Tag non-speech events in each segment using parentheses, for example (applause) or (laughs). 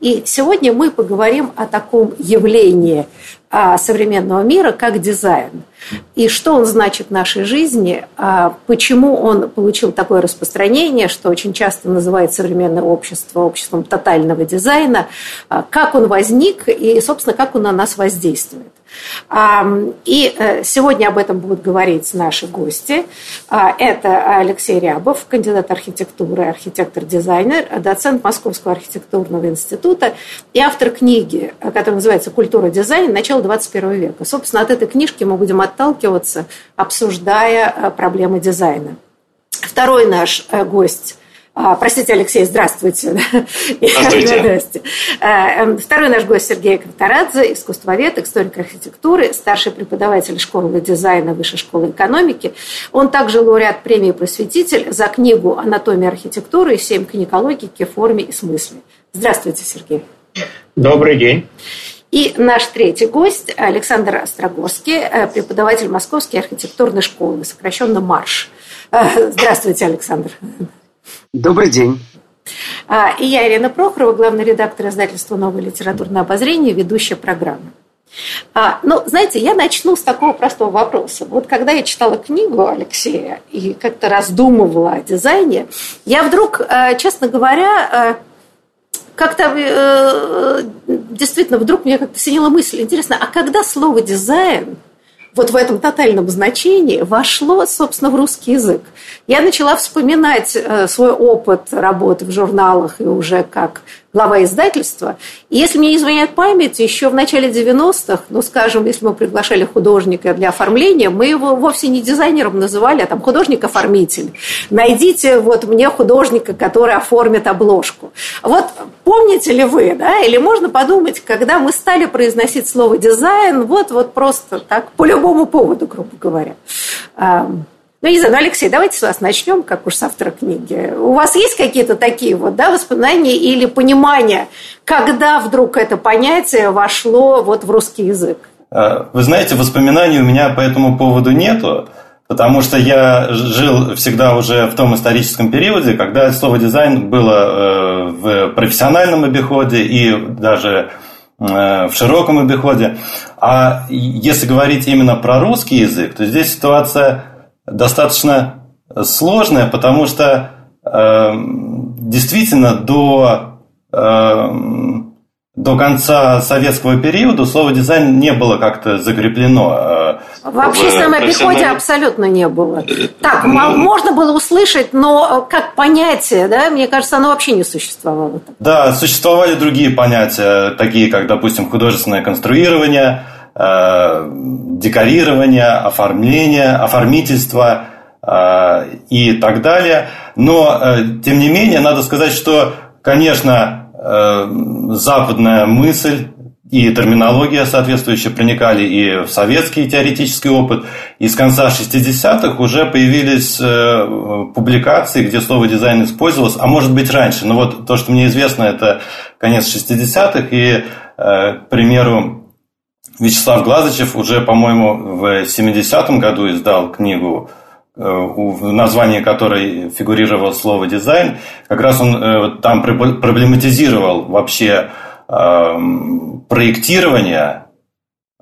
И сегодня мы поговорим о таком явлении а, современного мира, как дизайн. И что он значит в нашей жизни, а, почему он получил такое распространение, что очень часто называют современное общество обществом тотального дизайна, а, как он возник и, собственно, как он на нас воздействует. И э, сегодня об этом будут говорить наши гости. А, это Алексей Рябов, кандидат архитектуры, архитектор-дизайнер, доцент Московского архитектурного института и автор книги, которая называется «Культура дизайна. Начало 21 века». Собственно, от этой книжки мы будем отталкиваться, обсуждая э, проблемы дизайна. Второй наш э, гость – а, простите, Алексей, здравствуйте. (laughs) Здравствуйте. здравствуйте. А, эм, второй наш гость Сергей Ковторадзе, искусствовед, историк архитектуры, старший преподаватель школы дизайна Высшей школы экономики. Он также лауреат премии «Просветитель» за книгу «Анатомия архитектуры» и «Семь книг о логике, форме и смысле». Здравствуйте, Сергей. Добрый день. И наш третий гость Александр Острогорский, э, преподаватель Московской архитектурной школы, сокращенно МАРШ. Э, здравствуйте, Александр. Добрый день. А, и я, Ирина Прохорова, главный редактор издательства «Новое литературное обозрение», ведущая программы. А, ну, знаете, я начну с такого простого вопроса. Вот когда я читала книгу Алексея и как-то раздумывала о дизайне, я вдруг, э, честно говоря, э, как-то э, действительно вдруг мне как-то синила мысль, интересно, а когда слово «дизайн» вот в этом тотальном значении вошло, собственно, в русский язык. Я начала вспоминать э, свой опыт работы в журналах и уже как глава издательства. И если мне не изменяет память, еще в начале 90-х, ну, скажем, если мы приглашали художника для оформления, мы его вовсе не дизайнером называли, а там художник-оформитель. Найдите вот мне художника, который оформит обложку. Вот помните ли вы, да, или можно подумать, когда мы стали произносить слово дизайн, вот, вот просто так, по любому поводу, грубо говоря. Ну, не знаю, ну, Алексей, давайте с вас начнем, как уж с автора книги. У вас есть какие-то такие вот, да, воспоминания или понимания, когда вдруг это понятие вошло вот в русский язык? А, вы знаете, воспоминаний у меня по этому поводу нету, потому что я жил всегда уже в том историческом периоде, когда слово дизайн было э, в профессиональном обиходе и даже э, в широком обиходе. А если говорить именно про русский язык, то здесь ситуация достаточно сложная, потому что э, действительно до, э, до конца советского периода слово дизайн не было как-то закреплено. Э, Вообще в самом обиходе абсолютно не было. Так, можно было услышать, но как понятие, да, мне кажется, оно вообще не существовало. Да, существовали другие понятия, такие как, допустим, художественное конструирование – Э, декорирование, оформление, оформительство э, и так далее. Но, э, тем не менее, надо сказать, что, конечно, западная мысль и терминология соответствующая проникали и в советский теоретический опыт. И с конца 60-х уже появились публикации, где слово дизайн использовалось, а может быть раньше. Но вот то, что мне известно, это конец 60-х. И, к примеру, Вячеслав Глазычев уже, по-моему, в 70-м году издал книгу, э, в названии которой фигурировало слово «дизайн». Как раз он э, там проблематизировал вообще эм, проектирование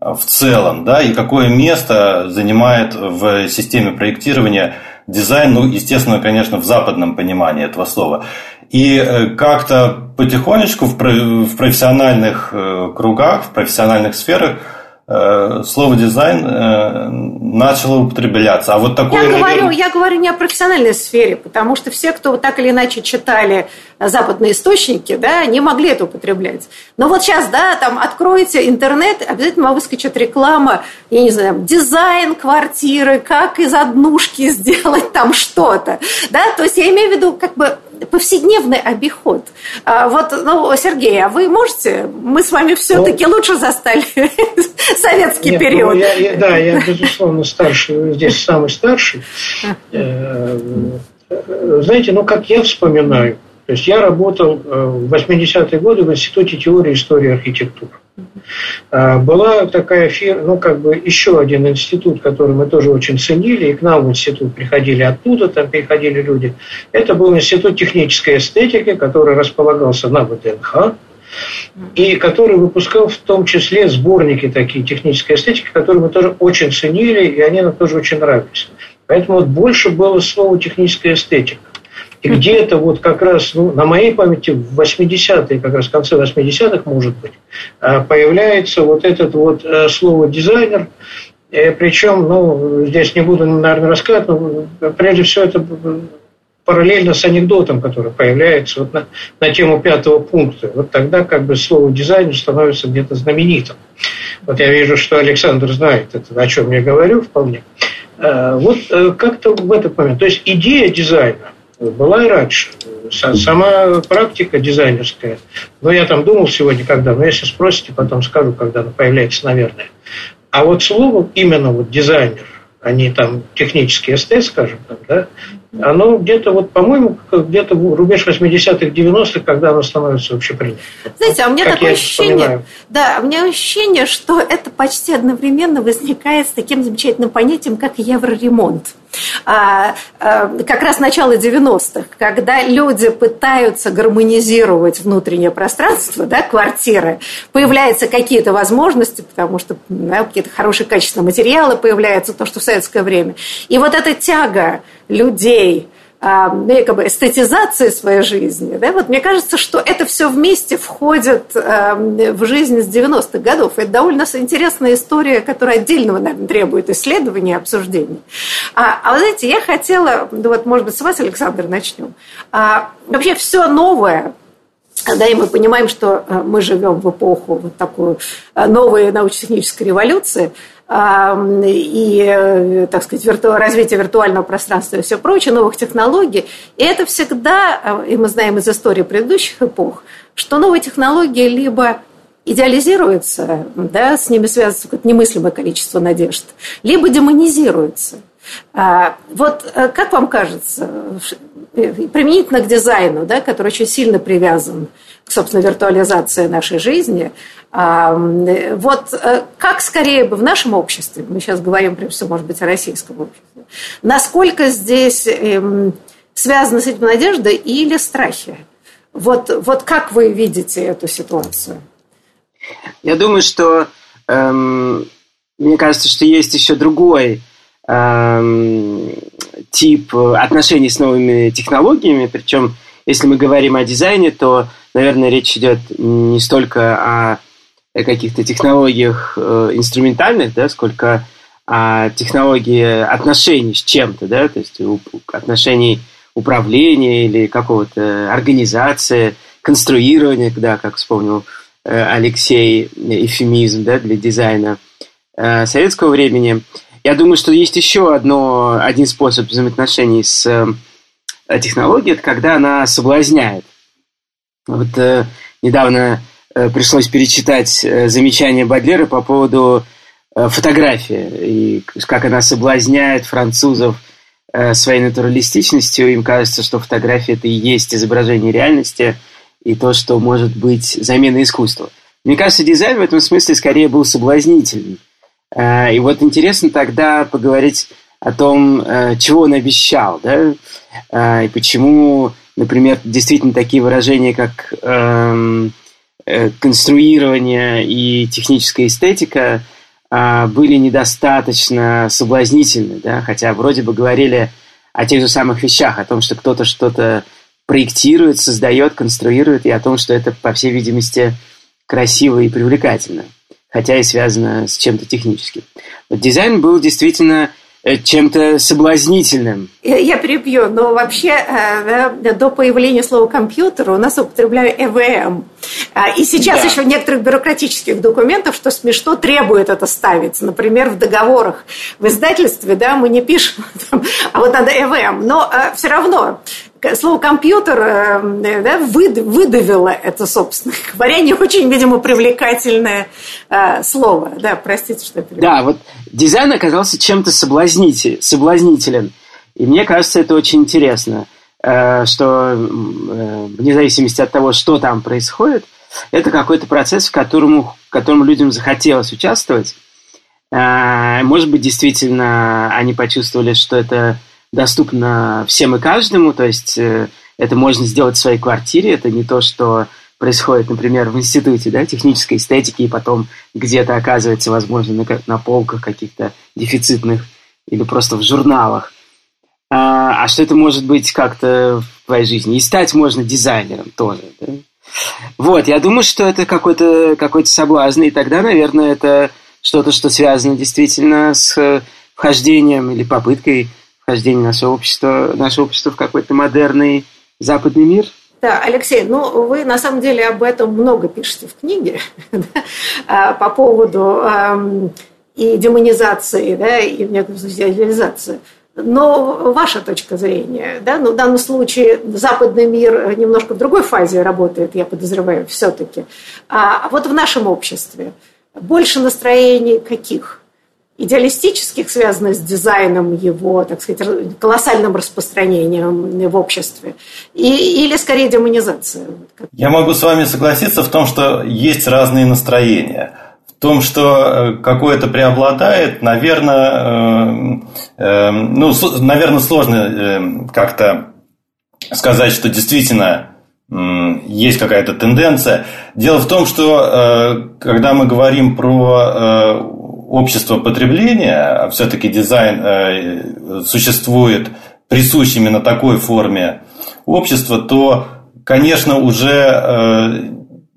в целом, да, и какое место занимает в системе проектирования дизайн, ну, естественно, конечно, в западном понимании этого слова. И э, как-то потихонечку в профессиональных э, кругах, в профессиональных сферах Э, слово дизайн начало употребляться. А вот такое, я, наверное... говорю, я говорю не о профессиональной сфере, потому что все, кто так или иначе читали западные источники, да, не могли это употреблять. Но вот сейчас, да, там откроете интернет, обязательно вам выскочит реклама, я не знаю, дизайн квартиры, как из однушки сделать там что-то, да, то есть я имею в виду как бы повседневный обиход. А вот, ну, Сергей, а вы можете? Мы с вами все-таки ну, лучше застали (laughs) советский нет, ну, период. Ну, я, я, да, я, безусловно, старший, здесь самый старший. Э, знаете, ну, как я вспоминаю, то есть я работал э, в 80-е годы в Институте теории истории архитектуры. А, была такая фирма, ну, как бы еще один институт, который мы тоже очень ценили, и к нам в институт приходили оттуда, там приходили люди. Это был Институт технической эстетики, который располагался на ВДНХ, и который выпускал в том числе сборники такие технической эстетики, которые мы тоже очень ценили, и они нам тоже очень нравились. Поэтому вот больше было слово техническая эстетика. И где-то вот как раз, ну, на моей памяти, в 80-е, как раз в конце 80-х, может быть, а, появляется вот этот вот э, слово «дизайнер», э, причем, ну, здесь не буду, наверное, рассказывать, но прежде всего это параллельно с анекдотом, который появляется вот на, на тему пятого пункта. Вот тогда как бы слово «дизайнер» становится где-то знаменитым. Вот я вижу, что Александр знает это, о чем я говорю вполне. Э, вот как-то в этот момент. То есть идея дизайна, была и раньше. Сама практика дизайнерская, но я там думал сегодня, когда, но если спросите, потом скажу, когда она появляется, наверное. А вот слово именно вот дизайнер, а не там технический эстет, скажем так, да, оно где-то, вот, по-моему, где-то в рубеж 80-х, 90-х, когда оно становится общепринятым. Знаете, а у меня такое ощущение, да, у меня ощущение, что это почти одновременно возникает с таким замечательным понятием, как евроремонт. А, а, как раз начало 90-х, когда люди пытаются гармонизировать внутреннее пространство, да, квартиры, появляются какие-то возможности, потому что да, какие-то хорошие качественные материалы появляются, то, что в советское время. И вот эта тяга людей якобы эстетизации своей жизни. Да? Вот мне кажется, что это все вместе входит в жизнь с 90-х годов. Это довольно интересная история, которая отдельного, наверное, требует исследования и обсуждения. А, а вы знаете, я хотела, ну вот, может быть, с вас, Александр, начнем. А, вообще все новое, да, и мы понимаем, что э, мы живем в эпоху вот такой э, новой научно-технической революции – и, э, так сказать, вирту... развитие виртуального пространства и все прочее, новых технологий. И это всегда, э, и мы знаем из истории предыдущих эпох, что новые технологии либо идеализируются, да, с ними связывается какое-то немыслимое количество надежд, либо демонизируются. А, вот э, как вам кажется, применительно к дизайну, да, который очень сильно привязан к, собственно, виртуализации нашей жизни, вот э, как скорее бы в нашем обществе, мы сейчас говорим, прежде всего, может быть, о российском обществе, насколько здесь эм, связана с этим надежда или страхи? Вот, вот как вы видите эту ситуацию? Я думаю, что эм, мне кажется, что есть еще другой эм, тип отношений с новыми технологиями. Причем, если мы говорим о дизайне, то, наверное, речь идет не столько о каких-то технологиях э, инструментальных, да, сколько о технологии отношений с чем-то, да, то есть отношений управления или какого-то организации, конструирования, да, как вспомнил э, Алексей, эфемизм да, для дизайна э, советского времени. Я думаю, что есть еще одно, один способ взаимоотношений с технологией, это когда она соблазняет. Вот недавно Э, пришлось перечитать э, замечание Бадлера по поводу э, фотографии и как она соблазняет французов своей натуралистичностью. Им кажется, что фотография – это и есть изображение реальности и то, что может быть заменой искусства. Мне кажется, дизайн в этом смысле скорее был соблазнительным. И вот интересно тогда поговорить о том, чего он обещал, да, и почему, например, действительно такие выражения, как эм, Э, конструирование и техническая эстетика а, были недостаточно соблазнительны, да, хотя вроде бы говорили о тех же самых вещах, о том, что кто-то что-то проектирует, создает, конструирует, и о том, что это, по всей видимости, красиво и привлекательно. хотя и связано с чем-то техническим. Вот дизайн был действительно Э, чем-то соблазнительным. Я перебью, но вообще э, до появления слова компьютер у нас употребляю ЭВМ. А, и сейчас да. еще в некоторых бюрократических документах, что смешно, требует это ставить. Например, в договорах в издательстве да, мы не пишем, (laughs) а вот надо ЭВМ. Но э, все равно слово компьютер э, да, выдавило это, собственно (laughs) говоря, не очень, видимо, привлекательное э, слово. Да, простите, что я Да, вот дизайн оказался чем-то соблазнитель, соблазнителен. И мне кажется, это очень интересно, э, что вне зависимости от того, что там происходит, это какой-то процесс, в котором, в котором людям захотелось участвовать. Может быть, действительно, они почувствовали, что это доступно всем и каждому, то есть э, это можно сделать в своей квартире, это не то, что происходит, например, в институте да, технической эстетики, и потом где-то оказывается, возможно, на, на полках каких-то дефицитных или просто в журналах. А, а что это может быть как-то в твоей жизни? И стать можно дизайнером тоже. Да? Вот, я думаю, что это какой-то какой соблазн, и тогда, наверное, это что-то, что связано действительно с вхождением или попыткой вхождение нашего общества, наше общество в какой-то модерный западный мир? Да, Алексей, ну вы на самом деле об этом много пишете в книге (laughs) а, по поводу и демонизации, да, и в некотором смысле идеализации. Но ваша точка зрения, да, ну, в данном случае западный мир немножко в другой фазе работает, я подозреваю, все-таки. А вот в нашем обществе больше настроений каких? Идеалистических, связанных с дизайном его, так сказать, колоссальным распространением в обществе, и, или скорее демонизация? Я могу с вами согласиться в том, что есть разные настроения. В том, что э, какое-то преобладает, наверное, э, э, ну, наверное, сложно э, как-то сказать, что действительно есть какая-то тенденция. Дело в том, что э, когда мы говорим про э, общество потребления, а все-таки дизайн э, существует присущ именно такой форме общества, то, конечно, уже э,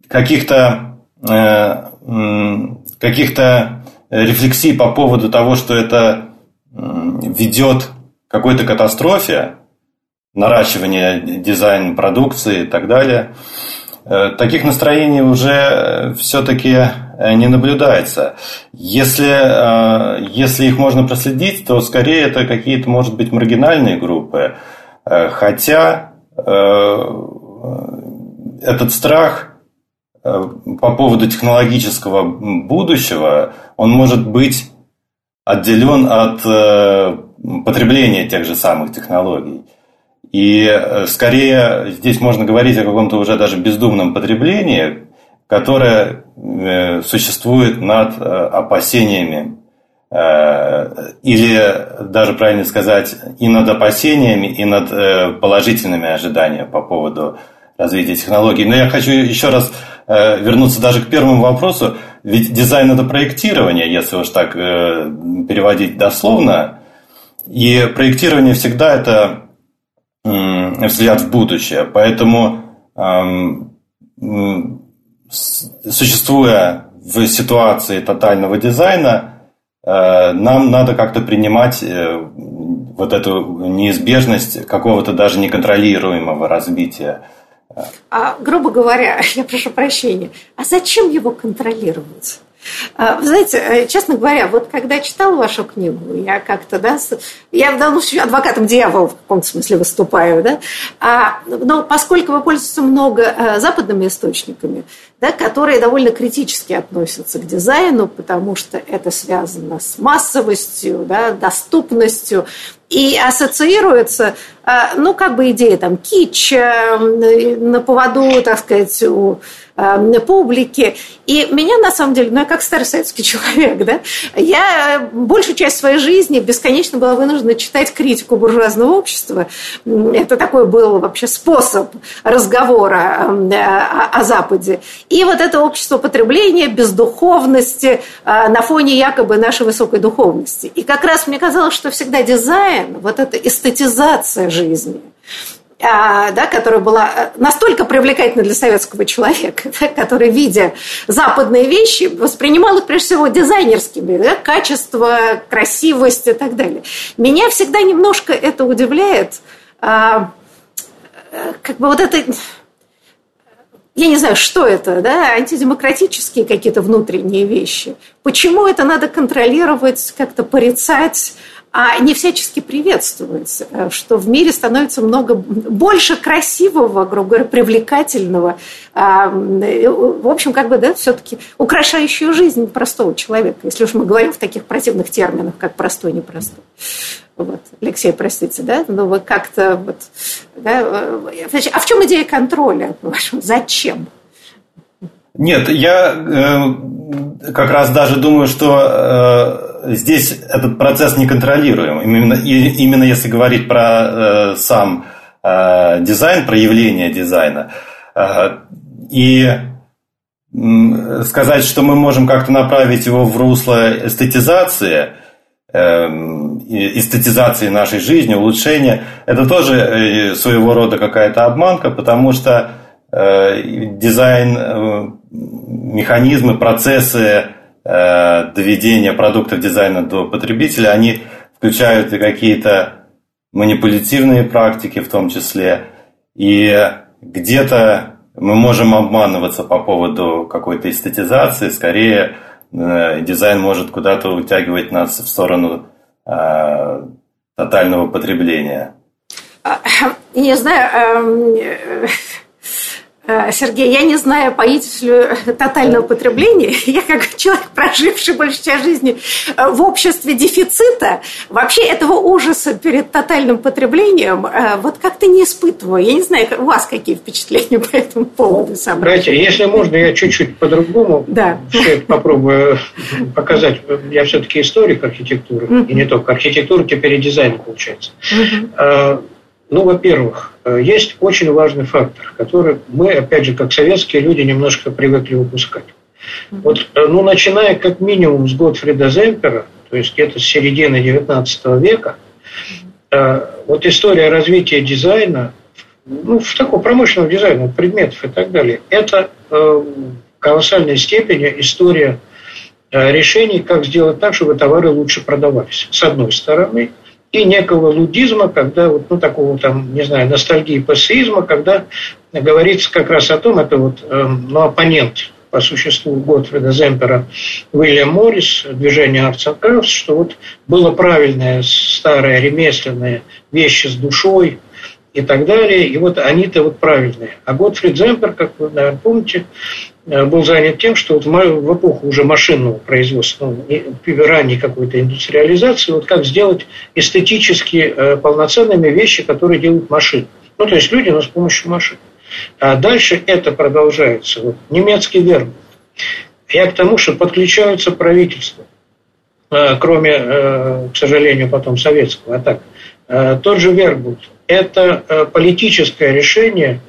каких-то э, каких-то рефлексий по поводу того, что это ведет к какой-то катастрофе, наращивание дизайн продукции и так далее, таких настроений уже все-таки Э, не наблюдается. Если, э, если их можно проследить, то скорее это какие-то, может быть, маргинальные группы. Э, хотя этот страх по поводу технологического будущего, он может быть отделен от потребления тех же самых технологий. И скорее здесь можно говорить о каком-то уже даже бездумном потреблении, которая э, существует над э, опасениями э, или даже правильно сказать и над опасениями, и над положительными ожиданиями по поводу развития технологий. Но я хочу еще раз вернуться даже к первому вопросу. Ведь дизайн – это проектирование, если уж так переводить дословно. И проектирование всегда это взгляд в будущее. Поэтому существуя в ситуации тотального дизайна, э, нам надо как-то принимать э, вот эту неизбежность какого-то даже неконтролируемого развития. А, грубо говоря, (laughs) я прошу прощения, а зачем его контролировать? А, вы знаете, э, честно говоря, вот когда читала вашу книгу, я как-то, да, я в данном случае адвокатом дьявола в каком-то смысле выступаю, да, а, но поскольку вы пользуетесь много э, западными источниками, да, которые довольно критически относятся к дизайну, потому что это связано с массовостью, да, доступностью, и ассоциируется, э, ну, как бы идея там кич на поводу, так сказать, у э, публики. И меня, на самом деле, ну, я как старый советский (laughs) человек, да, я большую часть своей жизни бесконечно была вынуждена читать критику буржуазного общества. Это такой был вообще способ разговора о, о Западе. И вот это общество потребления, бездуховности э, на фоне якобы нашей высокой духовности. И как раз мне казалось, что всегда дизайн, вот эта эстетизация жизни – а, да, которая была э, настолько привлекательна для советского человека, (laughs) да, который, видя западные вещи, воспринимал их прежде всего дизайнерскими, да, качество, красивость и так далее. Меня всегда немножко это удивляет, а, как бы вот это я не знаю, что это, да, антидемократические какие-то внутренние вещи. Почему это надо контролировать, как-то порицать? а не всячески приветствовать, э, что в мире становится много больше красивого, грубо говоря, привлекательного, а, э, в общем, как бы, да, все-таки украшающую жизнь простого человека, если уж мы говорим в таких противных терминах, как простой, непростой. Вот. Алексей, простите, да, но вы как-то вот, да, э, а в чем идея контроля, Зачем? Нет, я э, как раз даже думаю, что э, здесь этот процесс неконтролируем. Именно, и, именно если говорить про э, сам э, дизайн, проявление дизайна. Э, и э, сказать, что мы можем как-то направить его в русло эстетизации, эстетизации нашей жизни, улучшения, это тоже э, своего рода какая-то обманка, потому что Э, дизайн, э, механизмы, процессы доведения продуктов дизайна до потребителя, они включают и какие-то манипулятивные практики в том числе. И где-то мы можем обманываться по поводу какой-то эстетизации, скорее дизайн может куда-то утягивать нас в сторону тотального потребления. А, (clears throat) не знаю, эм, Э, Сергей, я не знаю, боитесь ли тотального потребления. (laughs) Я как человек, проживший большую часть жизни э, в обществе дефицита, вообще этого ужаса перед тотальным потреблением э, вот как-то не испытываю. Я не знаю, у вас какие впечатления по этому поводу? Знаете, если можно, я чуть-чуть по-другому да. все это попробую показать. Я все-таки историк архитектуры, и не только архитектуры, теперь и дизайн получается. Ну, во-первых, э, есть очень важный фактор, который мы, опять же, как советские люди, немножко привыкли выпускать. Вот, э, ну, начиная как минимум с Готфрида Земпера, то есть где-то с середины XIX века, э, вот история развития дизайна, ну, в таком промышленном дизайне, предметов и так далее, это в колоссальной степени история решений, как сделать так, чтобы товары лучше продавались, с одной стороны – и некого лудизма, когда вот, ну, такого там, не знаю, ностальгии пассеизма, когда говорится как раз о том, это вот, э, ну, оппонент по существу Готфрида Земпера Уильям Моррис, движение Arts and Crafts, что вот было правильное старое ремесленное вещи с душой и так далее, и вот они-то вот правильные. А Готфрид Земпер, как вы, наверное, помните, Э, был занят тем, что вот в эпоху уже машинного производства, ну, ранней какой-то индустриализации, вот как сделать эстетически э, полноценными вещи, которые делают машины. Ну, то есть люди, но с помощью машин. А дальше это продолжается. Вот, немецкий верб. Я к тому, что подключаются правительства, э, кроме, к сожалению, потом советского. А так, тот же Вербут – это политическое решение,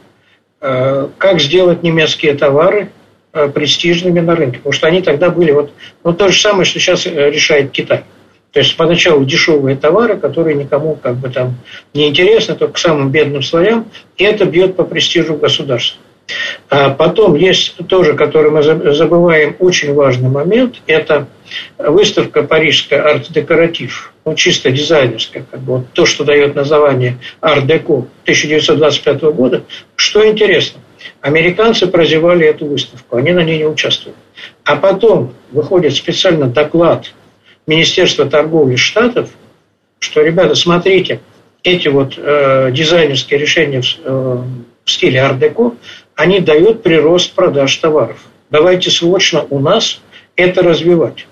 как сделать немецкие товары Э, престижными на рынке, потому что они тогда были вот, ну, то же самое, что сейчас э, решает Китай. То есть поначалу дешевые товары, которые никому как бы там не интересны, только самым бедным слоям, и это бьет по престижу государства. А потом есть тоже, который мы забываем, очень важный момент, это выставка парижская арт-декоратив, ну, чисто дизайнерская, как бы, вот то, что дает название арт-деко 1925 года. Что интересно, Американцы прозевали эту выставку, они на ней не участвовали. А потом выходит специально доклад Министерства торговли Штатов, что, ребята, смотрите, эти вот э, дизайнерские решения в, э, в стиле ар-деко, они дают прирост продаж товаров. Давайте срочно у нас это развивать.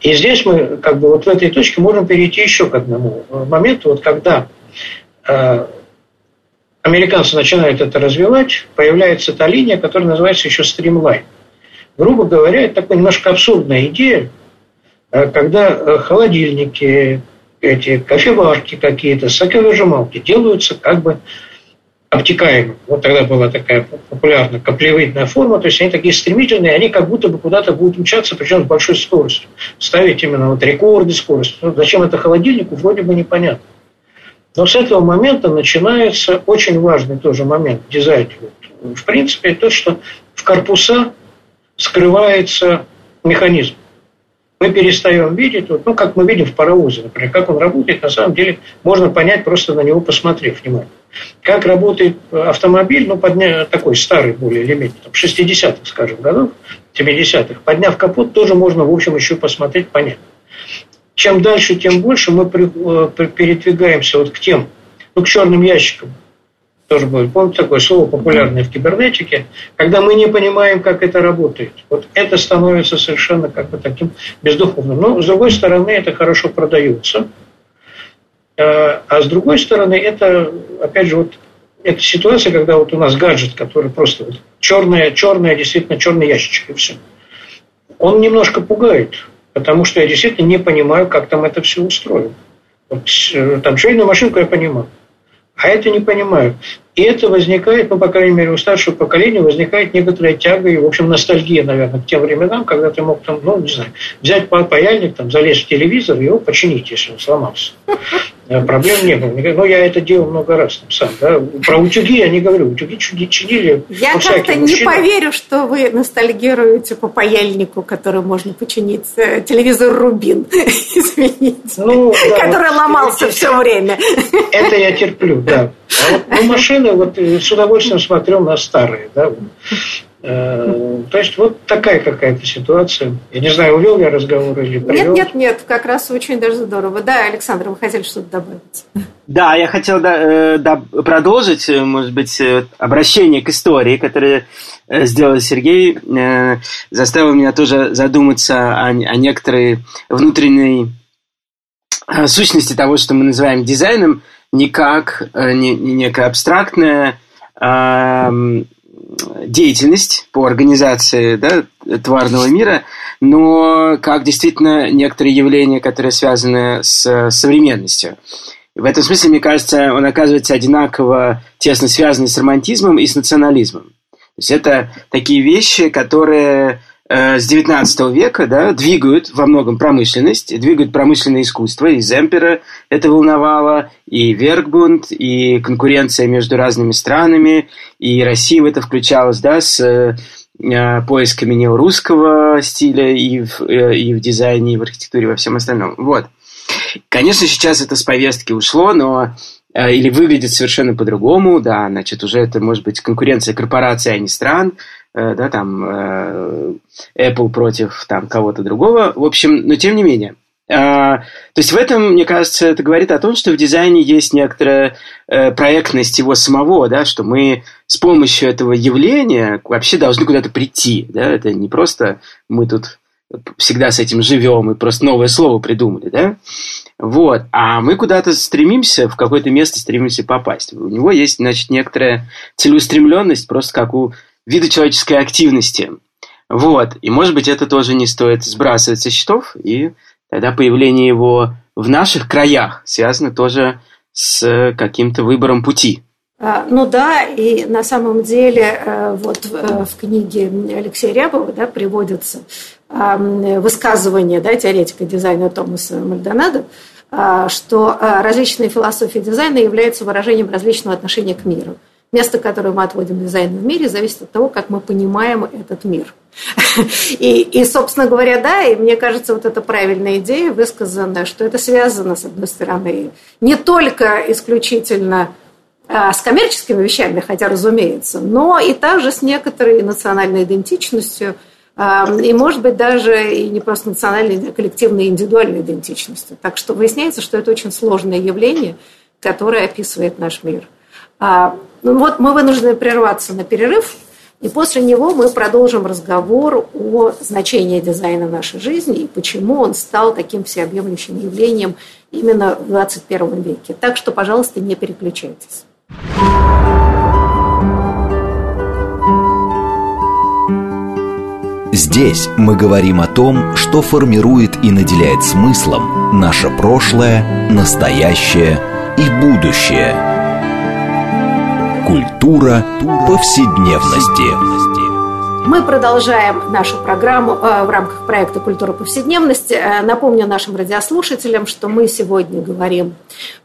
И здесь мы как бы вот в этой точке можем перейти еще к одному моменту, вот когда э, американцы начинают это развивать, появляется та линия, которая называется еще стримлайн. Грубо говоря, это такая немножко абсурдная идея, э, когда э, холодильники, эти кофеварки какие-то, соковыжималки делаются как бы обтекаемым. Вот тогда была такая популярная каплевидная форма, то есть они такие стремительные, они как будто бы куда-то будут мчаться, причем с большой скоростью. Ставить именно вот рекорды скорости. Ну, зачем это холодильнику, вроде бы непонятно. Но с этого момента начинается очень важный тоже момент в дизайне. В принципе, то, что в корпуса скрывается механизм. Мы перестаем видеть, вот, ну, как мы видим в паровозе, например, как он работает, на самом деле можно понять, просто на него посмотрев внимательно. Как работает автомобиль, ну, подня... такой старый более или менее, там, 60-х, скажем, годов, 70-х, подняв капот, тоже можно, в общем, еще посмотреть, понять. Чем дальше, тем больше мы э, передвигаемся вот к тем, ну, к черным ящикам, тоже будет. Помните такое слово популярное в кибернетике, когда мы не понимаем, как это работает. Вот это становится совершенно как бы таким бездуховным. Но, с другой стороны, это хорошо продается. А, а с другой стороны, это, опять же, вот эта ситуация, когда вот у нас гаджет, который просто вот черная, черная, действительно черный ящичек и все. Он немножко пугает, потому что я действительно не понимаю, как там это все устроено. Вот, э, там швейную машинку я понимаю а это не понимают. И это возникает, ну, по крайней мере, у старшего поколения возникает некоторая тяга и, в общем, ностальгия, наверное, к тем временам, когда ты мог там, ну, не знаю, взять паяльник, там, залезть в телевизор и его починить, если он сломался. Э, проблем не было. Ну, я это делал много раз там, сам. Да. Про утюги я не говорю. Утюги чинили Я как-то не поверю, что вы ностальгируете по паяльнику, который можно починить. Э, телевизор Рубин, (laughs) извините. Ну, да, который вот, ломался это, все время. Это я терплю, да. А вот ну, машины, вот э, с удовольствием смотрел на старые. Да. Э, то есть вот такая какая-то ситуация. Я не знаю, увел я разговор или привел. Нет, нет, нет, как раз очень даже здорово. Да, Александр, вы хотели что-то добавить? Да, я хотел да, э, да, продолжить, э, может быть, обращение к истории, которое сделал Сергей, заставил меня тоже задуматься о, о некоторой внутренней сущности того, что мы называем дизайном, не как не, не некое абстрактное деятельность по организации да, тварного мира, но как действительно некоторые явления, которые связаны с современностью. В этом смысле, мне кажется, он оказывается одинаково тесно связан с романтизмом и с национализмом. То есть это такие вещи, которые Э, с 19 века да, двигают во многом промышленность, двигают промышленное искусство. И Земпера это волновало, и Вергбунд, и конкуренция между разными странами, и Россия в это включалась да, с э, поисками неорусского стиля и в, э, и в дизайне, и в архитектуре, и во всем остальном. Вот. Конечно, сейчас это с повестки ушло, но или выглядит совершенно по-другому, да, значит, уже это может быть конкуренция корпораций, а не стран, Э, да, там э, Apple против там кого-то другого. В общем, но тем не менее. А, то есть в этом, мне кажется, это говорит о том, что в дизайне есть некоторая э, проектность его самого, да, что мы с помощью этого явления вообще должны куда-то прийти. Да? Это не просто мы тут всегда с этим живем и просто новое слово придумали, да? Вот. А мы куда-то стремимся, в какое-то место стремимся попасть. У него есть, значит, некоторая целеустремленность, просто как у виды человеческой активности. Вот. И, может быть, это тоже не стоит сбрасывать со счетов, и тогда появление его в наших краях связано тоже с каким-то выбором пути. А, ну да, и на самом деле э, вот э, в книге Алексея Рябова да, приводятся высказывания да, теоретика дизайна Томаса Мальдонадо, а, что э, различные философии дизайна являются выражением различного отношения к миру. Место, которое мы отводим дизайну в мире, зависит от того, как мы понимаем этот мир. (laughs) И, и, собственно говоря, да, и мне кажется, вот эта правильная идея высказана, что это связано, с одной стороны, не только исключительно а, с коммерческими вещами, хотя разумеется, но и также с некоторой национальной идентичностью, а, и, может быть, даже и не просто национальной, а коллективной индивидуальной идентичностью. Так что выясняется, что это очень сложное явление, которое описывает наш мир. Ну вот мы вынуждены прерваться на перерыв, и после него мы продолжим разговор о значении дизайна в нашей жизни и почему он стал таким всеобъемлющим явлением именно в 21 веке. Так что, пожалуйста, не переключайтесь. Здесь мы говорим о том, что формирует и наделяет смыслом наше прошлое, настоящее и будущее – Культура повседневности. Мы продолжаем нашу программу э, в рамках проекта «Культура повседневности». Э, напомню нашим радиослушателям, что мы сегодня говорим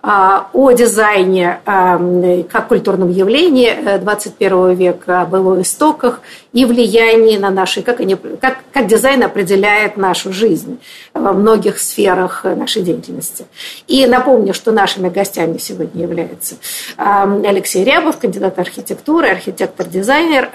э, о дизайне как культурном явлении 21 века, об его истоках и влиянии на наши, как, они, как, как дизайн определяет нашу жизнь во многих сферах нашей деятельности. И напомню, что нашими гостями сегодня являются Алексей Рябов, кандидат архитектуры, архитектор-дизайнер,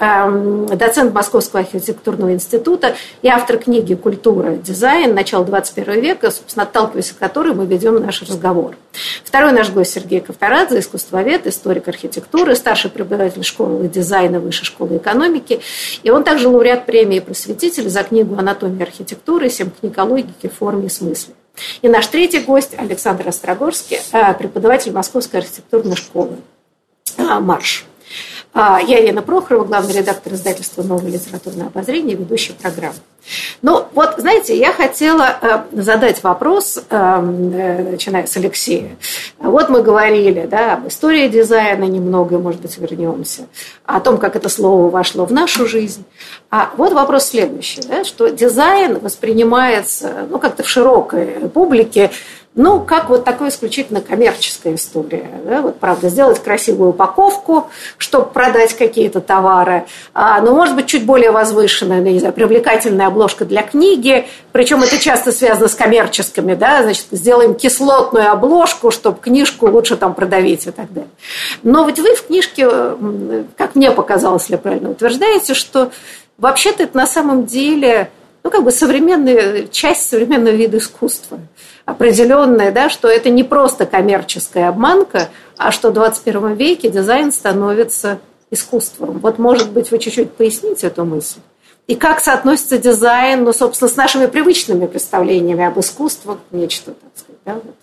доцент Московского Московского архитектурного института и автор книги «Культура. Дизайн. Начало 21 века», собственно, отталкиваясь от которой мы ведем наш разговор. Второй наш гость Сергей Ковторадзе, искусствовед, историк архитектуры, старший преподаватель школы дизайна Высшей школы экономики. И он также лауреат премии «Просветитель» за книгу «Анатомия архитектуры. Семь книг о логике, форме и смысле». И наш третий гость Александр Острогорский, э, преподаватель Московской архитектурной школы э, «Марш». А, я Елена Прохорова, главный редактор издательства «Новое литературное обозрение», ведущая программы. Ну, вот, знаете, я хотела э, задать вопрос, э, э, начиная с Алексея. Вот мы говорили, да, об истории дизайна немного, может быть, вернемся, о том, как это слово вошло в нашу жизнь. А вот вопрос следующий, да, что дизайн воспринимается, ну, как-то в широкой публике ну, как вот такая исключительно коммерческая история. Да? Вот, правда, сделать красивую упаковку, чтобы продать какие-то товары. А, ну, может быть, чуть более возвышенная, ну, не знаю, привлекательная обложка для книги. Причем это часто связано с коммерческими, да, значит, сделаем кислотную обложку, чтобы книжку лучше там продавить и так далее. Но ведь вы в книжке, как мне показалось, если правильно утверждаете, что вообще-то это на самом деле ну, как бы современная часть современного вида искусства. Определенная, да, что это не просто коммерческая обманка, а что в 21 веке дизайн становится искусством. Вот, может быть, вы чуть-чуть поясните эту мысль. И как соотносится дизайн, ну, собственно, с нашими привычными представлениями об искусстве, нечто, так сказать, да, вот,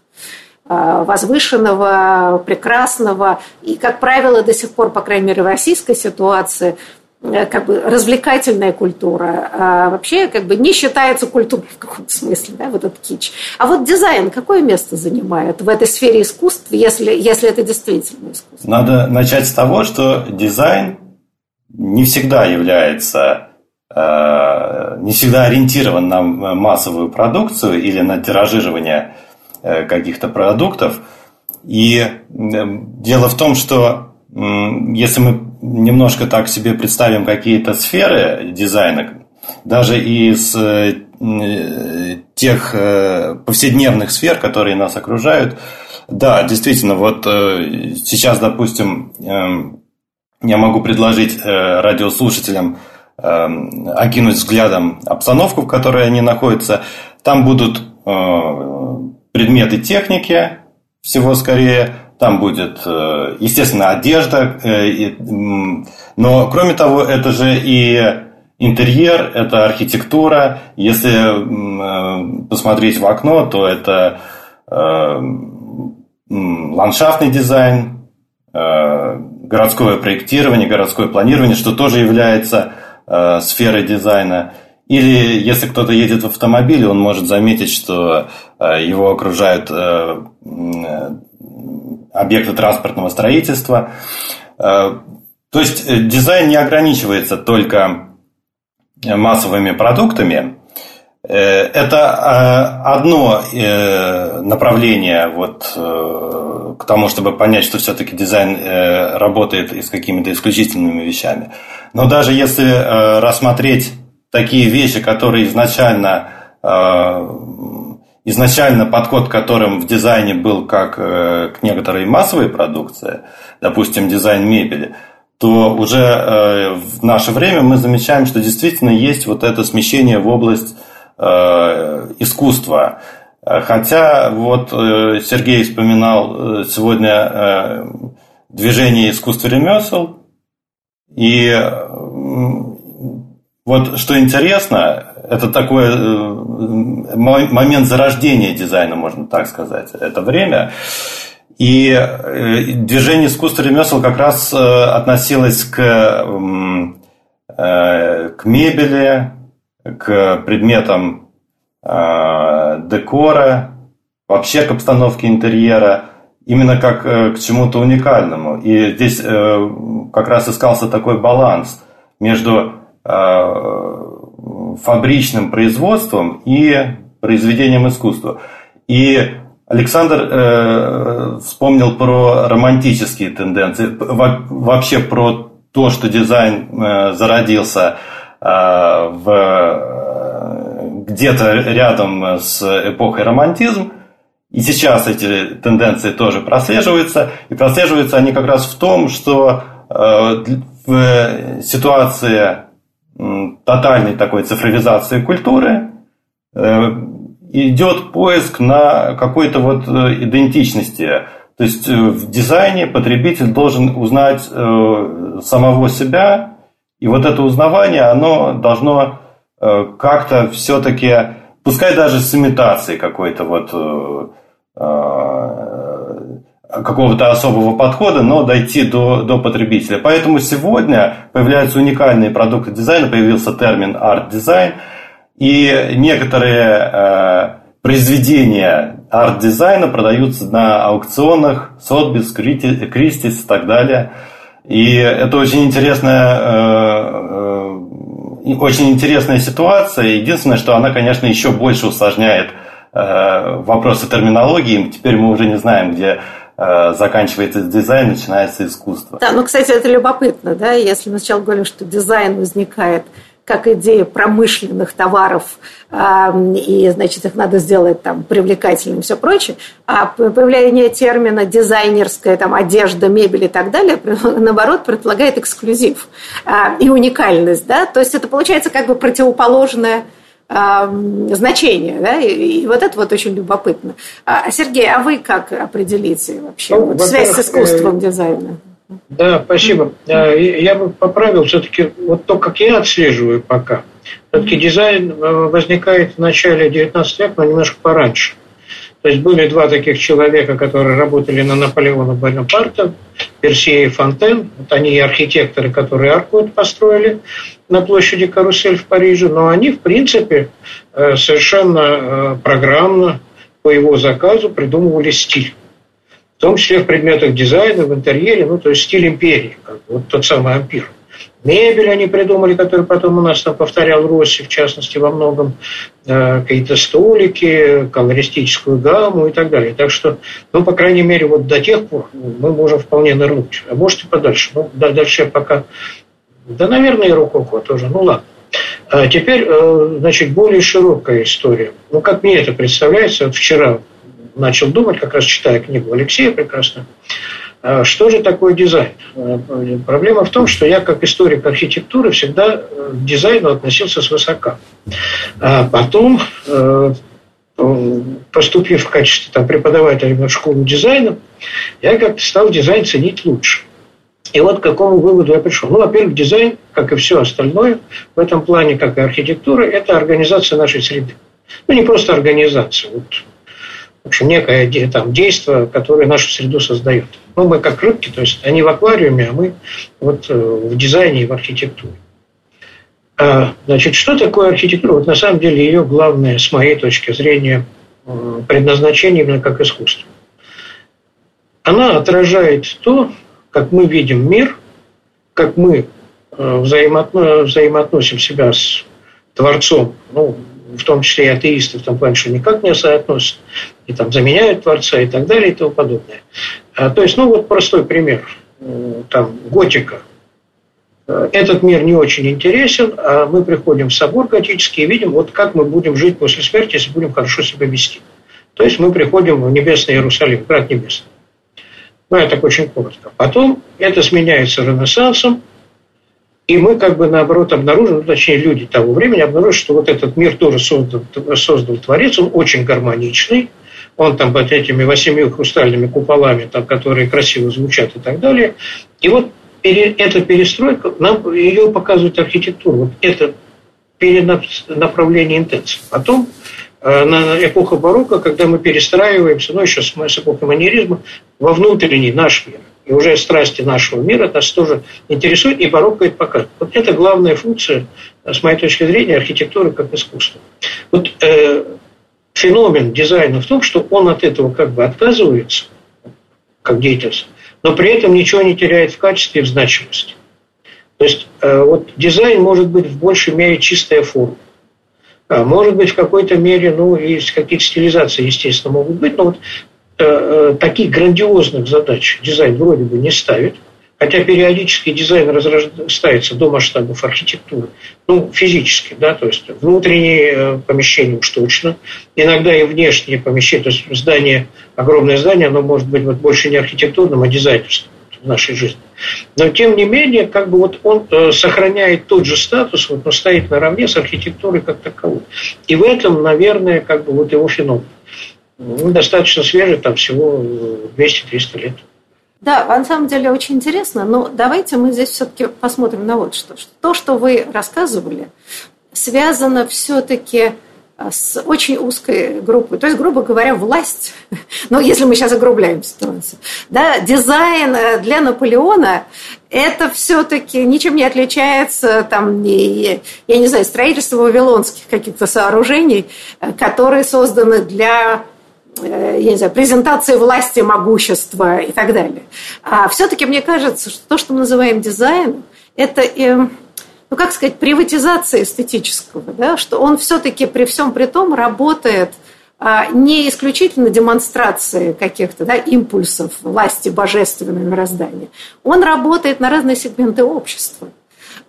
а, возвышенного, прекрасного. И, как правило, до сих пор, по крайней мере, в российской ситуации, как бы развлекательная культура, а вообще как бы не считается культурой в каком-то смысле, да, вот этот кич. А вот дизайн какое место занимает в этой сфере искусств, если, если это действительно искусство? Надо начать с того, что дизайн не всегда является э, не всегда ориентирован на массовую продукцию или на тиражирование э, каких-то продуктов. И дело в том, что если мы немножко так себе представим какие-то сферы дизайна, даже из э, тех э, повседневных сфер, которые нас окружают, да, действительно, вот э, сейчас, допустим, эм, я могу предложить радиослушателям эм, окинуть взглядом обстановку, в которой они находятся. Там будут предметы техники, всего скорее, там будет, э, естественно, одежда, э, но кроме того, это же и интерьер, это архитектура. Если э, посмотреть в окно, то это ландшафтный дизайн, городское проектирование, городское планирование, что тоже является сферой дизайна. Или если кто-то едет в автомобиле, он может заметить, что его окружают объекты транспортного строительства. Э, то есть э, дизайн не ограничивается только массовыми продуктами. Э, это одно направление вот к тому, чтобы понять, что все-таки дизайн работает с какими-то исключительными вещами. Но даже если рассмотреть такие вещи, которые изначально изначально подход, которым в дизайне был как э, к некоторой массовой продукции, допустим, дизайн мебели, то уже э, в наше время мы замечаем, что действительно есть вот это смещение в область э, искусства. Хотя вот Сергей вспоминал сегодня движение искусства ремесел, и вот что интересно, это такой э, момент зарождения дизайна, можно так сказать. Это время. И э, движение искусства ремесел как раз э, относилось к, к мебели, к предметам декора, вообще к обстановке интерьера, именно как к чему-то уникальному. И здесь как раз искался такой баланс между фабричным производством и произведением искусства. И Александр э, вспомнил про романтические тенденции, вообще про то, что дизайн э, зародился э, в, где-то рядом с эпохой романтизм. И сейчас эти тенденции тоже прослеживаются. И прослеживаются они как раз в том, что э, в ситуации тотальной такой цифровизации культуры э, идет поиск на какой-то вот э, идентичности. То есть э, в дизайне потребитель должен узнать самого себя, и вот это узнавание, оно должно как-то все-таки, пускай даже с имитацией какой-то вот какого-то особого подхода, но дойти до, до потребителя. Поэтому сегодня появляются уникальные продукты дизайна, появился термин арт-дизайн, и некоторые э, произведения арт-дизайна продаются на аукционах, Сотбис, Кристис и так далее. И это очень интересная, э, э, очень интересная ситуация. Единственное, что она, конечно, еще больше усложняет э, вопросы терминологии. Теперь мы уже не знаем, где заканчивается дизайн, начинается искусство. Да, ну, кстати, это любопытно, да, если мы сначала говорим, что дизайн возникает как идея промышленных товаров, и, значит, их надо сделать там привлекательным и все прочее, а появление термина дизайнерская там, одежда, мебель и так далее, (laughs) наоборот, предполагает эксклюзив а, и уникальность, да, то есть это получается как бы противоположное значение, да, и, и вот это вот очень любопытно. А, Сергей, а вы как определите вообще ну, вот связь с искусством э, дизайна? Да, спасибо. Э, я бы поправил все-таки вот то, как я отслеживаю пока. Все-таки дизайн э, возникает в начале 19 века, но немножко пораньше. То есть были два таких человека, которые работали на Наполеона Бонапарта, Персия и Фонтен. Вот они и архитекторы, которые арку построили на площади Карусель в Париже. Но они, в принципе, э, совершенно э, программно по его заказу придумывали стиль. В том числе в предметах дизайна, в интерьере, ну, то есть стиль империи, как вот тот самый ампир. Мебель они придумали, которую потом у нас там повторял Росси, в частности, во многом. Э, какие-то столики, колористическую гамму и так далее. Так что, ну, по крайней мере, вот до тех пор мы можем вполне нырнуть. А может и подальше. Ну, дальше пока... Да, наверное, и рококо тоже. Ну, ладно. А теперь, э, значит, более широкая история. Ну, как мне это представляется, вот вчера начал думать, как раз читая книгу Алексея прекрасно, что же такое дизайн? Э, проблема в том, что я, как историк архитектуры, всегда к дизайну относился свысока. А потом, э, поступив в качестве там, преподавателя в школу дизайна, я как-то стал дизайн ценить лучше. И вот к какому выводу я пришел. Ну, во-первых, дизайн, как и все остальное, в этом плане, как и архитектура, это организация нашей среды. Ну, не просто организация. Вот в общем, некое там, действие, которое нашу среду создает. Ну, мы как рыбки, то есть они в аквариуме, а мы вот э, в дизайне и в архитектуре. А, значит, что такое архитектура? Вот на самом деле ее главное, с моей точки зрения, предназначение именно как искусство. Она отражает то, как мы видим мир, как мы э, взаимоотносим себя с Творцом, ну, в том числе и атеисты в том плане, что никак не соотносят, и там заменяют Творца и так далее и тому подобное. А, то есть, ну вот простой пример. Там готика. Э, этот мир не очень интересен, а мы приходим в собор готический и видим, вот как мы будем жить после смерти, если будем хорошо себя вести. То есть мы приходим в небесный Иерусалим, град небесный. Ну, это так очень коротко. Потом это сменяется Ренессансом, и мы как бы наоборот обнаружим, ну, точнее люди того времени обнаружили, что вот этот мир тоже создал, создал Творец, он очень гармоничный, он там под этими восемью хрустальными куполами, там, которые красиво звучат и так далее. И вот эта перестройка, нам ее показывает архитектура. Вот это перенаправление интенции. Потом э, на эпоху барокко, когда мы перестраиваемся, ну еще с, с эпохой манеризма, во внутренний наш мир – и уже страсти нашего мира нас тоже интересуют, и барокко это показывает. Вот это главная функция, с моей точки зрения, архитектуры как искусства. Вот э, феномен дизайна в том, что он от этого как бы отказывается, как деятельность, но при этом ничего не теряет в качестве и в значимости. То есть вот дизайн может быть в большей мере чистая форма. А может быть, в какой-то мере, ну, и какие-то стилизации, естественно, могут быть, но вот э, э, таких грандиозных задач дизайн вроде бы не ставит. Хотя периодически дизайн разрастается до масштабов архитектуры, ну, физически, да, то есть внутренние э, помещения уж точно, иногда и внешние помещения, то есть здание, огромное здание, оно может быть вот больше не архитектурным, а дизайнерским в нашей жизни. Но тем не менее, как бы вот он э, сохраняет тот же статус, вот он стоит наравне с архитектурой как таковой. И в этом, наверное, как бы вот его феномен. Он достаточно свежий, там всего 200-300 лет. Да, на самом деле очень интересно, но давайте мы здесь все-таки посмотрим на вот что. То, что вы рассказывали, связано все-таки с очень узкой группой. То есть, грубо говоря, власть, (laughs) ну, если мы сейчас огрубляем ситуацию, да, дизайн э, для Наполеона это все-таки ничем не отличается, там, я не знаю, строительство вавилонских каких-то сооружений, э, которые созданы для э, я не знаю, презентации власти, могущества и так далее. А все-таки мне кажется, что то, что мы называем дизайном, это ну как сказать, приватизация эстетического, да, что он все-таки при всем при том работает а, не исключительно демонстрации каких-то да, импульсов власти божественного мироздания. Он работает на разные сегменты общества.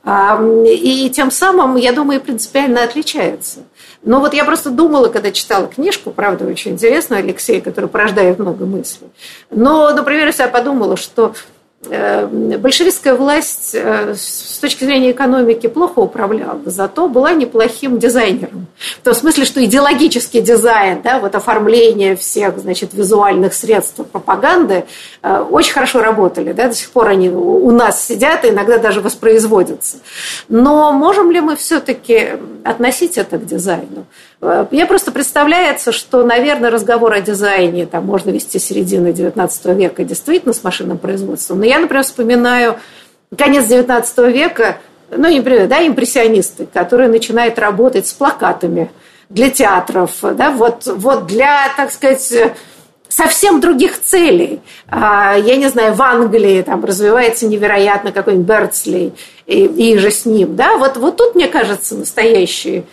И тем самым, я думаю, принципиально отличается. Но вот я просто думала, когда читала книжку, правда, очень интересную Алексея, который порождает много мыслей. Но, например, если я подумала, что большевистская власть э, с точки зрения экономики плохо управляла, зато была неплохим дизайнером. В том смысле, что идеологический дизайн, да, вот оформление всех значит, визуальных средств пропаганды э, очень хорошо работали. Да, до сих пор они у нас сидят и иногда даже воспроизводятся. Но можем ли мы все-таки относить это к дизайну? Мне просто представляется, что, наверное, разговор о дизайне там можно вести середины XIX века действительно с машинным производством. Но я, например, вспоминаю конец XIX века, ну, например, да, импрессионисты, которые начинают работать с плакатами для театров, да, вот, вот для, так сказать, совсем других целей. А, я не знаю, в Англии там развивается невероятно какой-нибудь Бердсли и, и же с ним. Да? Вот, вот тут, мне кажется, настоящий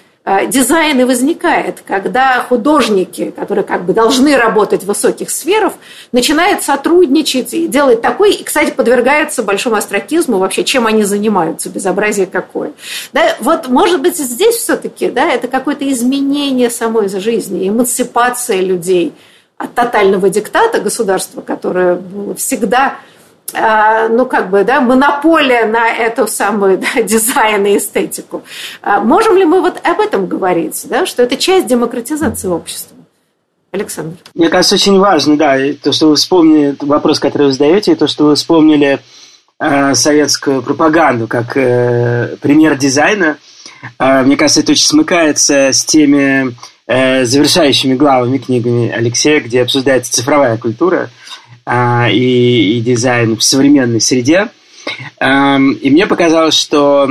дизайн и возникает, когда художники, которые как бы должны работать в высоких сферах, начинают сотрудничать и делать такой, и, кстати, подвергаются большому астракизму вообще, чем они занимаются, безобразие какое. Да, вот, может быть, здесь все-таки да, это какое-то изменение самой жизни, эмансипация людей от тотального диктата государства, которое было всегда ну, как бы, да, монополия на эту самую (laughs) да, дизайн и эстетику. А можем ли мы вот об этом говорить, да, что это часть демократизации общества? Александр. Мне кажется, очень важно, да, то, что вы вспомнили, вопрос, который вы задаете, и то, что вы вспомнили э, советскую пропаганду как э, пример дизайна. Э, мне кажется, это очень смыкается с теми э, завершающими главами книгами Алексея, где обсуждается цифровая культура – а, и, и дизайн в современной среде. И мне показалось, что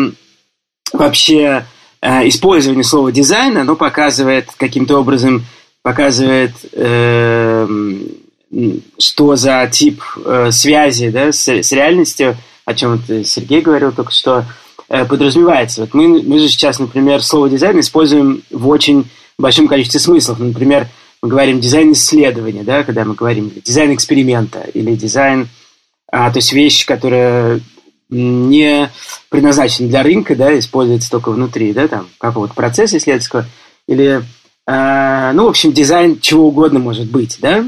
вообще а, использование слова дизайн, оно показывает каким-то образом, показывает, эм, что за тип э, связи да, с, с реальностью, о чем вот Сергей говорил только что, э, подразумевается. Вот мы, мы же сейчас, например, слово дизайн используем в очень большом количестве смыслов. Например, мы говорим дизайн исследования, да, когда мы говорим дизайн эксперимента или дизайн, а, то есть вещь, которая не предназначена для рынка, да, используется только внутри, да, там, какого-то процесса исследовательского, или, э, ну, в общем, дизайн чего угодно может быть, да,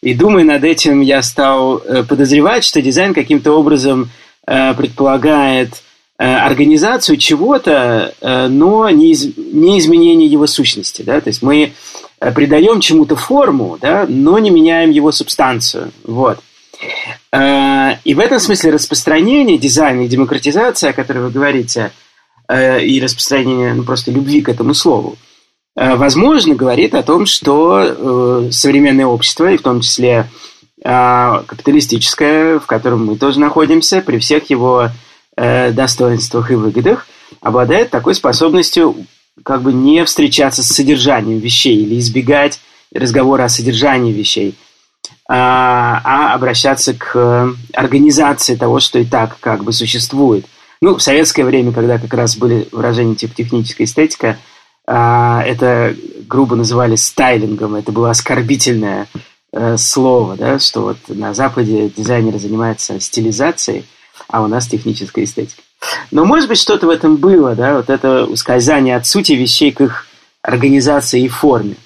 и думая над этим, я стал э, подозревать, что дизайн каким-то образом э, предполагает организацию чего-то, э, но не, из, не изменение его сущности, да, то есть мы Э, придаем чему-то форму, да, но не меняем его субстанцию. Вот. Э, и в этом смысле распространение дизайна и демократизация, о которой вы говорите, э, и распространение ну, просто любви к этому слову, возможно, говорит о том, что современное общество, и в том числе капиталистическое, в котором мы тоже находимся, при всех его достоинствах и выгодах, обладает такой способностью как бы не встречаться с содержанием вещей или избегать разговора о содержании вещей, а, а обращаться к организации того, что и так как бы существует. Ну, в советское время, когда как раз были выражения типа техническая эстетика, а, это грубо называли стайлингом, это было оскорбительное э, слово, да, что вот на Западе дизайнеры занимаются стилизацией, а у нас техническая эстетика. Но, может быть, что-то в этом было, да, вот это ускользание от сути вещей к их организации и форме.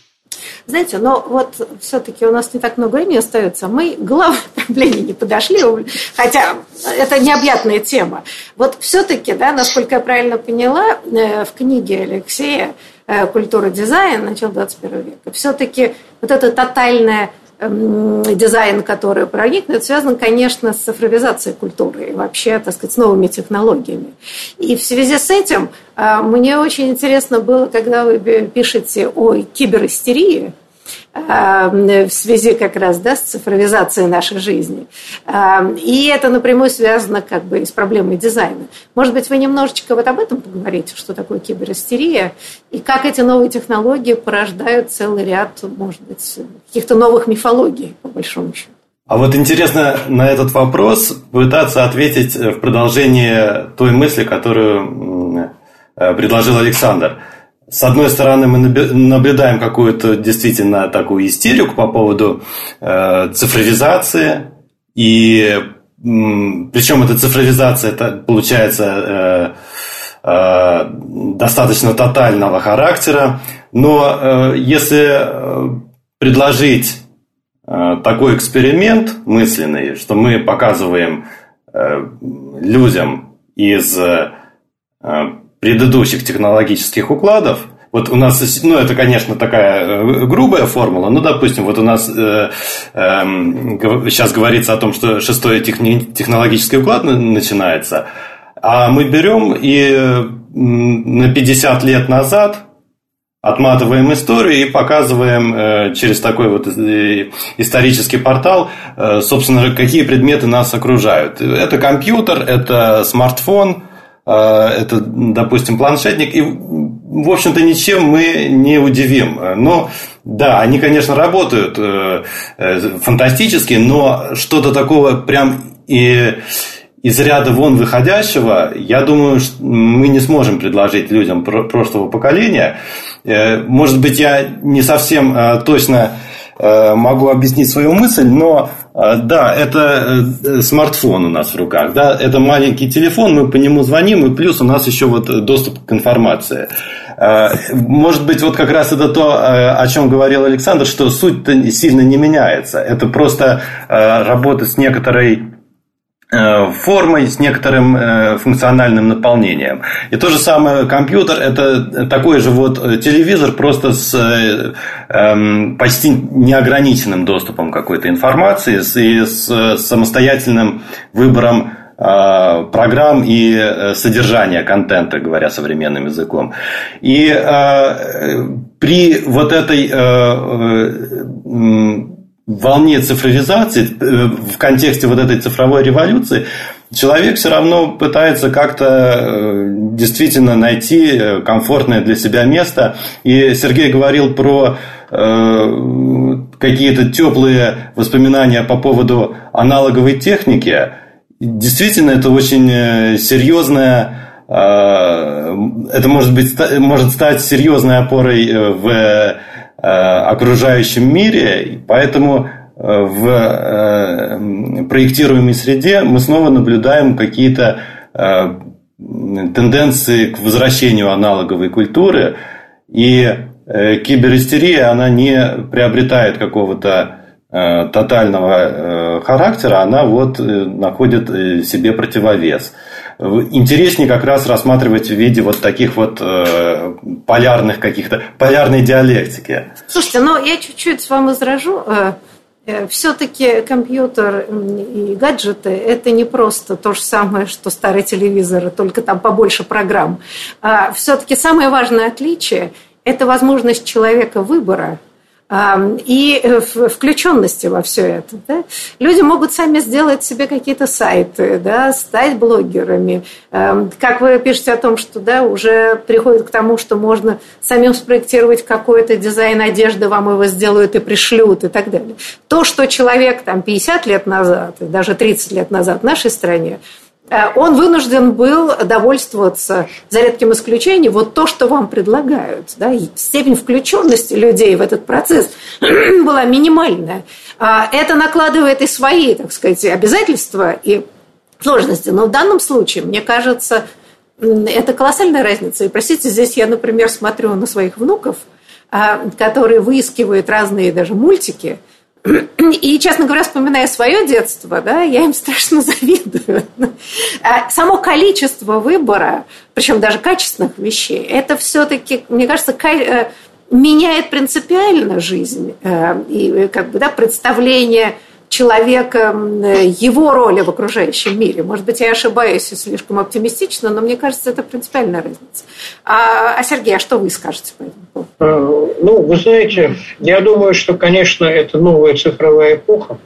Знаете, но вот все-таки у нас не так много времени остается. Мы к главной (laughs) проблеме не подошли, хотя это необъятная тема. Вот все-таки, да, насколько я правильно поняла, э, в книге Алексея э, «Культура дизайн. Начало 21 века», все-таки вот это тотальное дизайн, который проникнет, связан, конечно, с цифровизацией культуры и вообще, так сказать, с новыми технологиями. И в связи с этим э, мне очень интересно было, когда вы пишете о киберистерии, Эм, в связи как раз да, с цифровизацией нашей жизни. Эм, и это напрямую связано как бы с проблемой дизайна. Может быть, вы немножечко вот об этом поговорите, что такое киберистерия, и как эти новые технологии порождают целый ряд, может быть, каких-то новых мифологий, по большому счету. А вот интересно на этот вопрос пытаться ответить в продолжение той мысли, которую э, предложил Александр – с одной стороны, мы наблюдаем какую-то действительно такую истерику по поводу э, цифровизации, и причем эта цифровизация это получается э, э, достаточно тотального характера, но э, если э, предложить э, такой эксперимент мысленный, что мы показываем э, людям из э, предыдущих технологических укладов, вот у нас, ну, это, конечно, такая э, грубая формула, ну, допустим, вот у нас э, э, сейчас говорится о том, что шестой техни, технологический уклад начинается, а мы берем и на 50 лет назад отматываем историю и показываем э, через такой вот э, исторический портал, э, собственно, какие предметы нас окружают. Это компьютер, это смартфон, это, допустим, планшетник, и, в общем-то, ничем мы не удивим. Но, да, они, конечно, работают э, э, фантастически, но что-то такого прям и из ряда вон выходящего, я думаю, мы не сможем предложить людям прошлого поколения. Э, может быть, я не совсем точно могу объяснить свою мысль, но а, да, это э, смартфон у нас в руках. Да? Это маленький телефон, мы по нему звоним, и плюс у нас еще вот доступ к информации. Может быть, вот как раз это то, э, о чем говорил Александр, что суть-то сильно не меняется. Это просто э, работа с некоторой Э, формой, с некоторым э, функциональным наполнением. И то же самое компьютер – это такой же вот телевизор, просто с эм, почти неограниченным доступом какой-то информации и с самостоятельным выбором э, программ и содержания контента, говоря современным языком. И при вот этой волне цифровизации, э, в контексте вот этой цифровой революции, человек все равно пытается как-то э, действительно найти э, комфортное для себя место. И Сергей говорил про какие-то теплые воспоминания по поводу аналоговой техники. Действительно, это очень серьезная это может быть может стать серьезной опорой в окружающем мире, поэтому э, в э, проектируемой среде мы снова наблюдаем какие-то тенденции к возвращению аналоговой культуры, и киберистерия, она не приобретает какого-то тотального характера, она вот находит себе противовес интереснее как раз рассматривать в виде вот таких вот э, полярных каких-то, полярной диалектики. Слушайте, ну я чуть-чуть вам возражу. Э, э, Все-таки компьютер и гаджеты – это не просто то же самое, что старый телевизор, только там побольше программ. А Все-таки самое важное отличие – это возможность человека выбора – и э, включенности во все это. Да? Люди могут сами сделать себе какие-то сайты, да, стать блогерами. Как вы пишете о том, что да, уже приходит к тому, что можно самим спроектировать какой-то дизайн одежды, вам его сделают и пришлют и так далее. То, что человек там 50 лет назад, даже 30 лет назад в нашей стране он вынужден был довольствоваться, за редким исключением, вот то, что вам предлагают. Да? Степень включенности людей в этот процесс (clears throat) была минимальная. А это накладывает и свои, так сказать, обязательства и сложности. Но в данном случае, мне кажется, это колоссальная разница. И, простите, здесь я, например, смотрю на своих внуков, а, которые выискивают разные даже мультики – и, честно говоря, вспоминая свое детство, да, я им страшно (laughs) завидую. А само количество выбора, причем даже качественных вещей, это все-таки, мне кажется, э, меняет принципиально жизнь э, и как бы, да, представление человека, его роли в окружающем мире. Может быть, я ошибаюсь и слишком оптимистично, но мне кажется, это принципиальная разница. А, а Сергей, а что вы скажете по этому поводу? Э, ну, вы знаете, я думаю, что, конечно, это новая цифровая эпоха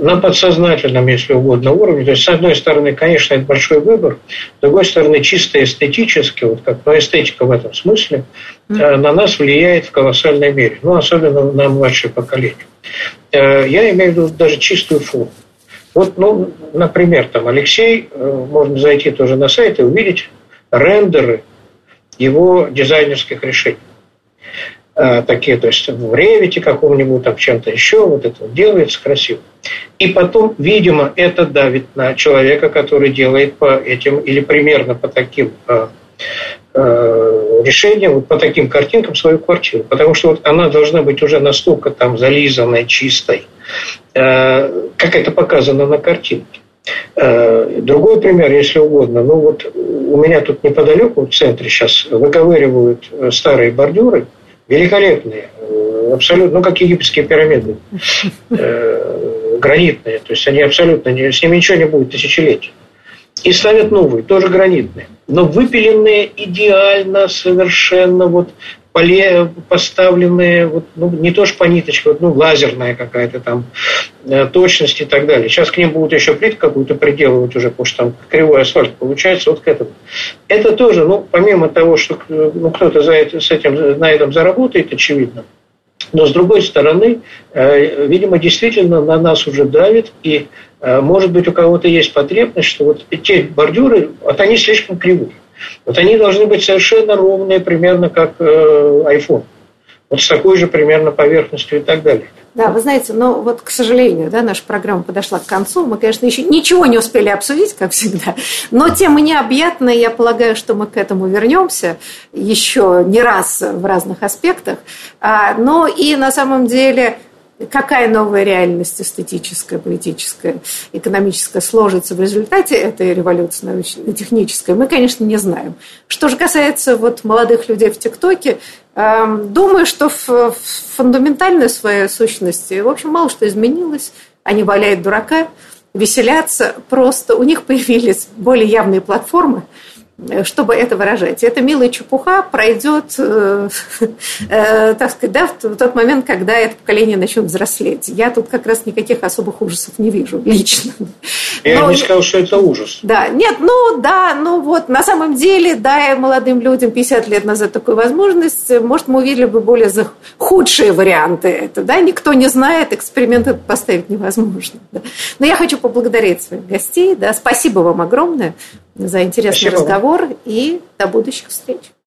на подсознательном, если угодно, уровне. То есть, с одной стороны, конечно, это большой выбор, с другой стороны, чисто эстетически, вот как ну, эстетика в этом смысле, mm-hmm. на нас влияет в колоссальной мере, ну, особенно на младшее поколение. Э, я имею в виду даже чистую форму. Вот, ну, например, там Алексей, э, можно зайти тоже на сайт и увидеть рендеры его дизайнерских решений. Такие, то есть в ревите каком-нибудь, там чем-то еще, вот это делается красиво. И потом, видимо, это давит на человека, который делает по этим или примерно по таким Э, решение вот по таким картинкам свою квартиру. Потому что вот она должна быть уже настолько там зализанной, чистой, э, как это показано на картинке. Э, другой пример, если угодно. Ну вот у меня тут неподалеку, в центре сейчас выковыривают старые бордюры, великолепные, абсолютно, ну как египетские пирамиды, гранитные. То есть они абсолютно, с ними ничего не будет тысячелетия и ставят новые, тоже гранитные, но выпиленные идеально, совершенно вот поле поставленные, вот, ну, не то что по ниточке, вот, ну, лазерная какая-то там э, точность и так далее. Сейчас к ним будут еще плитку какую-то приделывать уже, потому что там кривой асфальт получается вот к этому. Это тоже, ну, помимо того, что ну, кто-то за это, с этим, на этом заработает, очевидно, но с другой стороны, э, видимо, действительно на нас уже давит, и э, может быть у кого-то есть потребность, что вот те бордюры, вот они слишком кривые. Вот они должны быть совершенно ровные, примерно как э, iPhone. Вот с такой же примерно поверхностью и так далее. Да, вы знаете, но вот, к сожалению, да, наша программа подошла к концу. Мы, конечно, еще ничего не успели обсудить, как всегда. Но тема необъятная. Я полагаю, что мы к этому вернемся еще не раз в разных аспектах. А, но и на самом деле какая новая реальность эстетическая, политическая, экономическая сложится в результате этой революции научно-технической, мы, конечно, не знаем. Что же касается вот молодых людей в ТикТоке, эм, думаю, что в фундаментальной своей сущности, в общем, мало что изменилось. Они валяют дурака, веселятся, просто у них появились более явные платформы, чтобы это выражать. Эта милая чепуха пройдет, э, (laughs) э, так сказать, да, в тот момент, когда это поколение начнет взрослеть. Я тут как раз никаких особых ужасов не вижу (laughs) лично. Я Но, не сказал, что это ужас. Да, нет, ну да, ну вот на самом деле, дай молодым людям 50 лет назад такую возможность, может, мы увидели бы более худшие варианты это, да, никто не знает, эксперименты поставить невозможно. Да. Но я хочу поблагодарить своих гостей, да, спасибо вам огромное за интересный Спасибо. Разговор и до будущих встреч.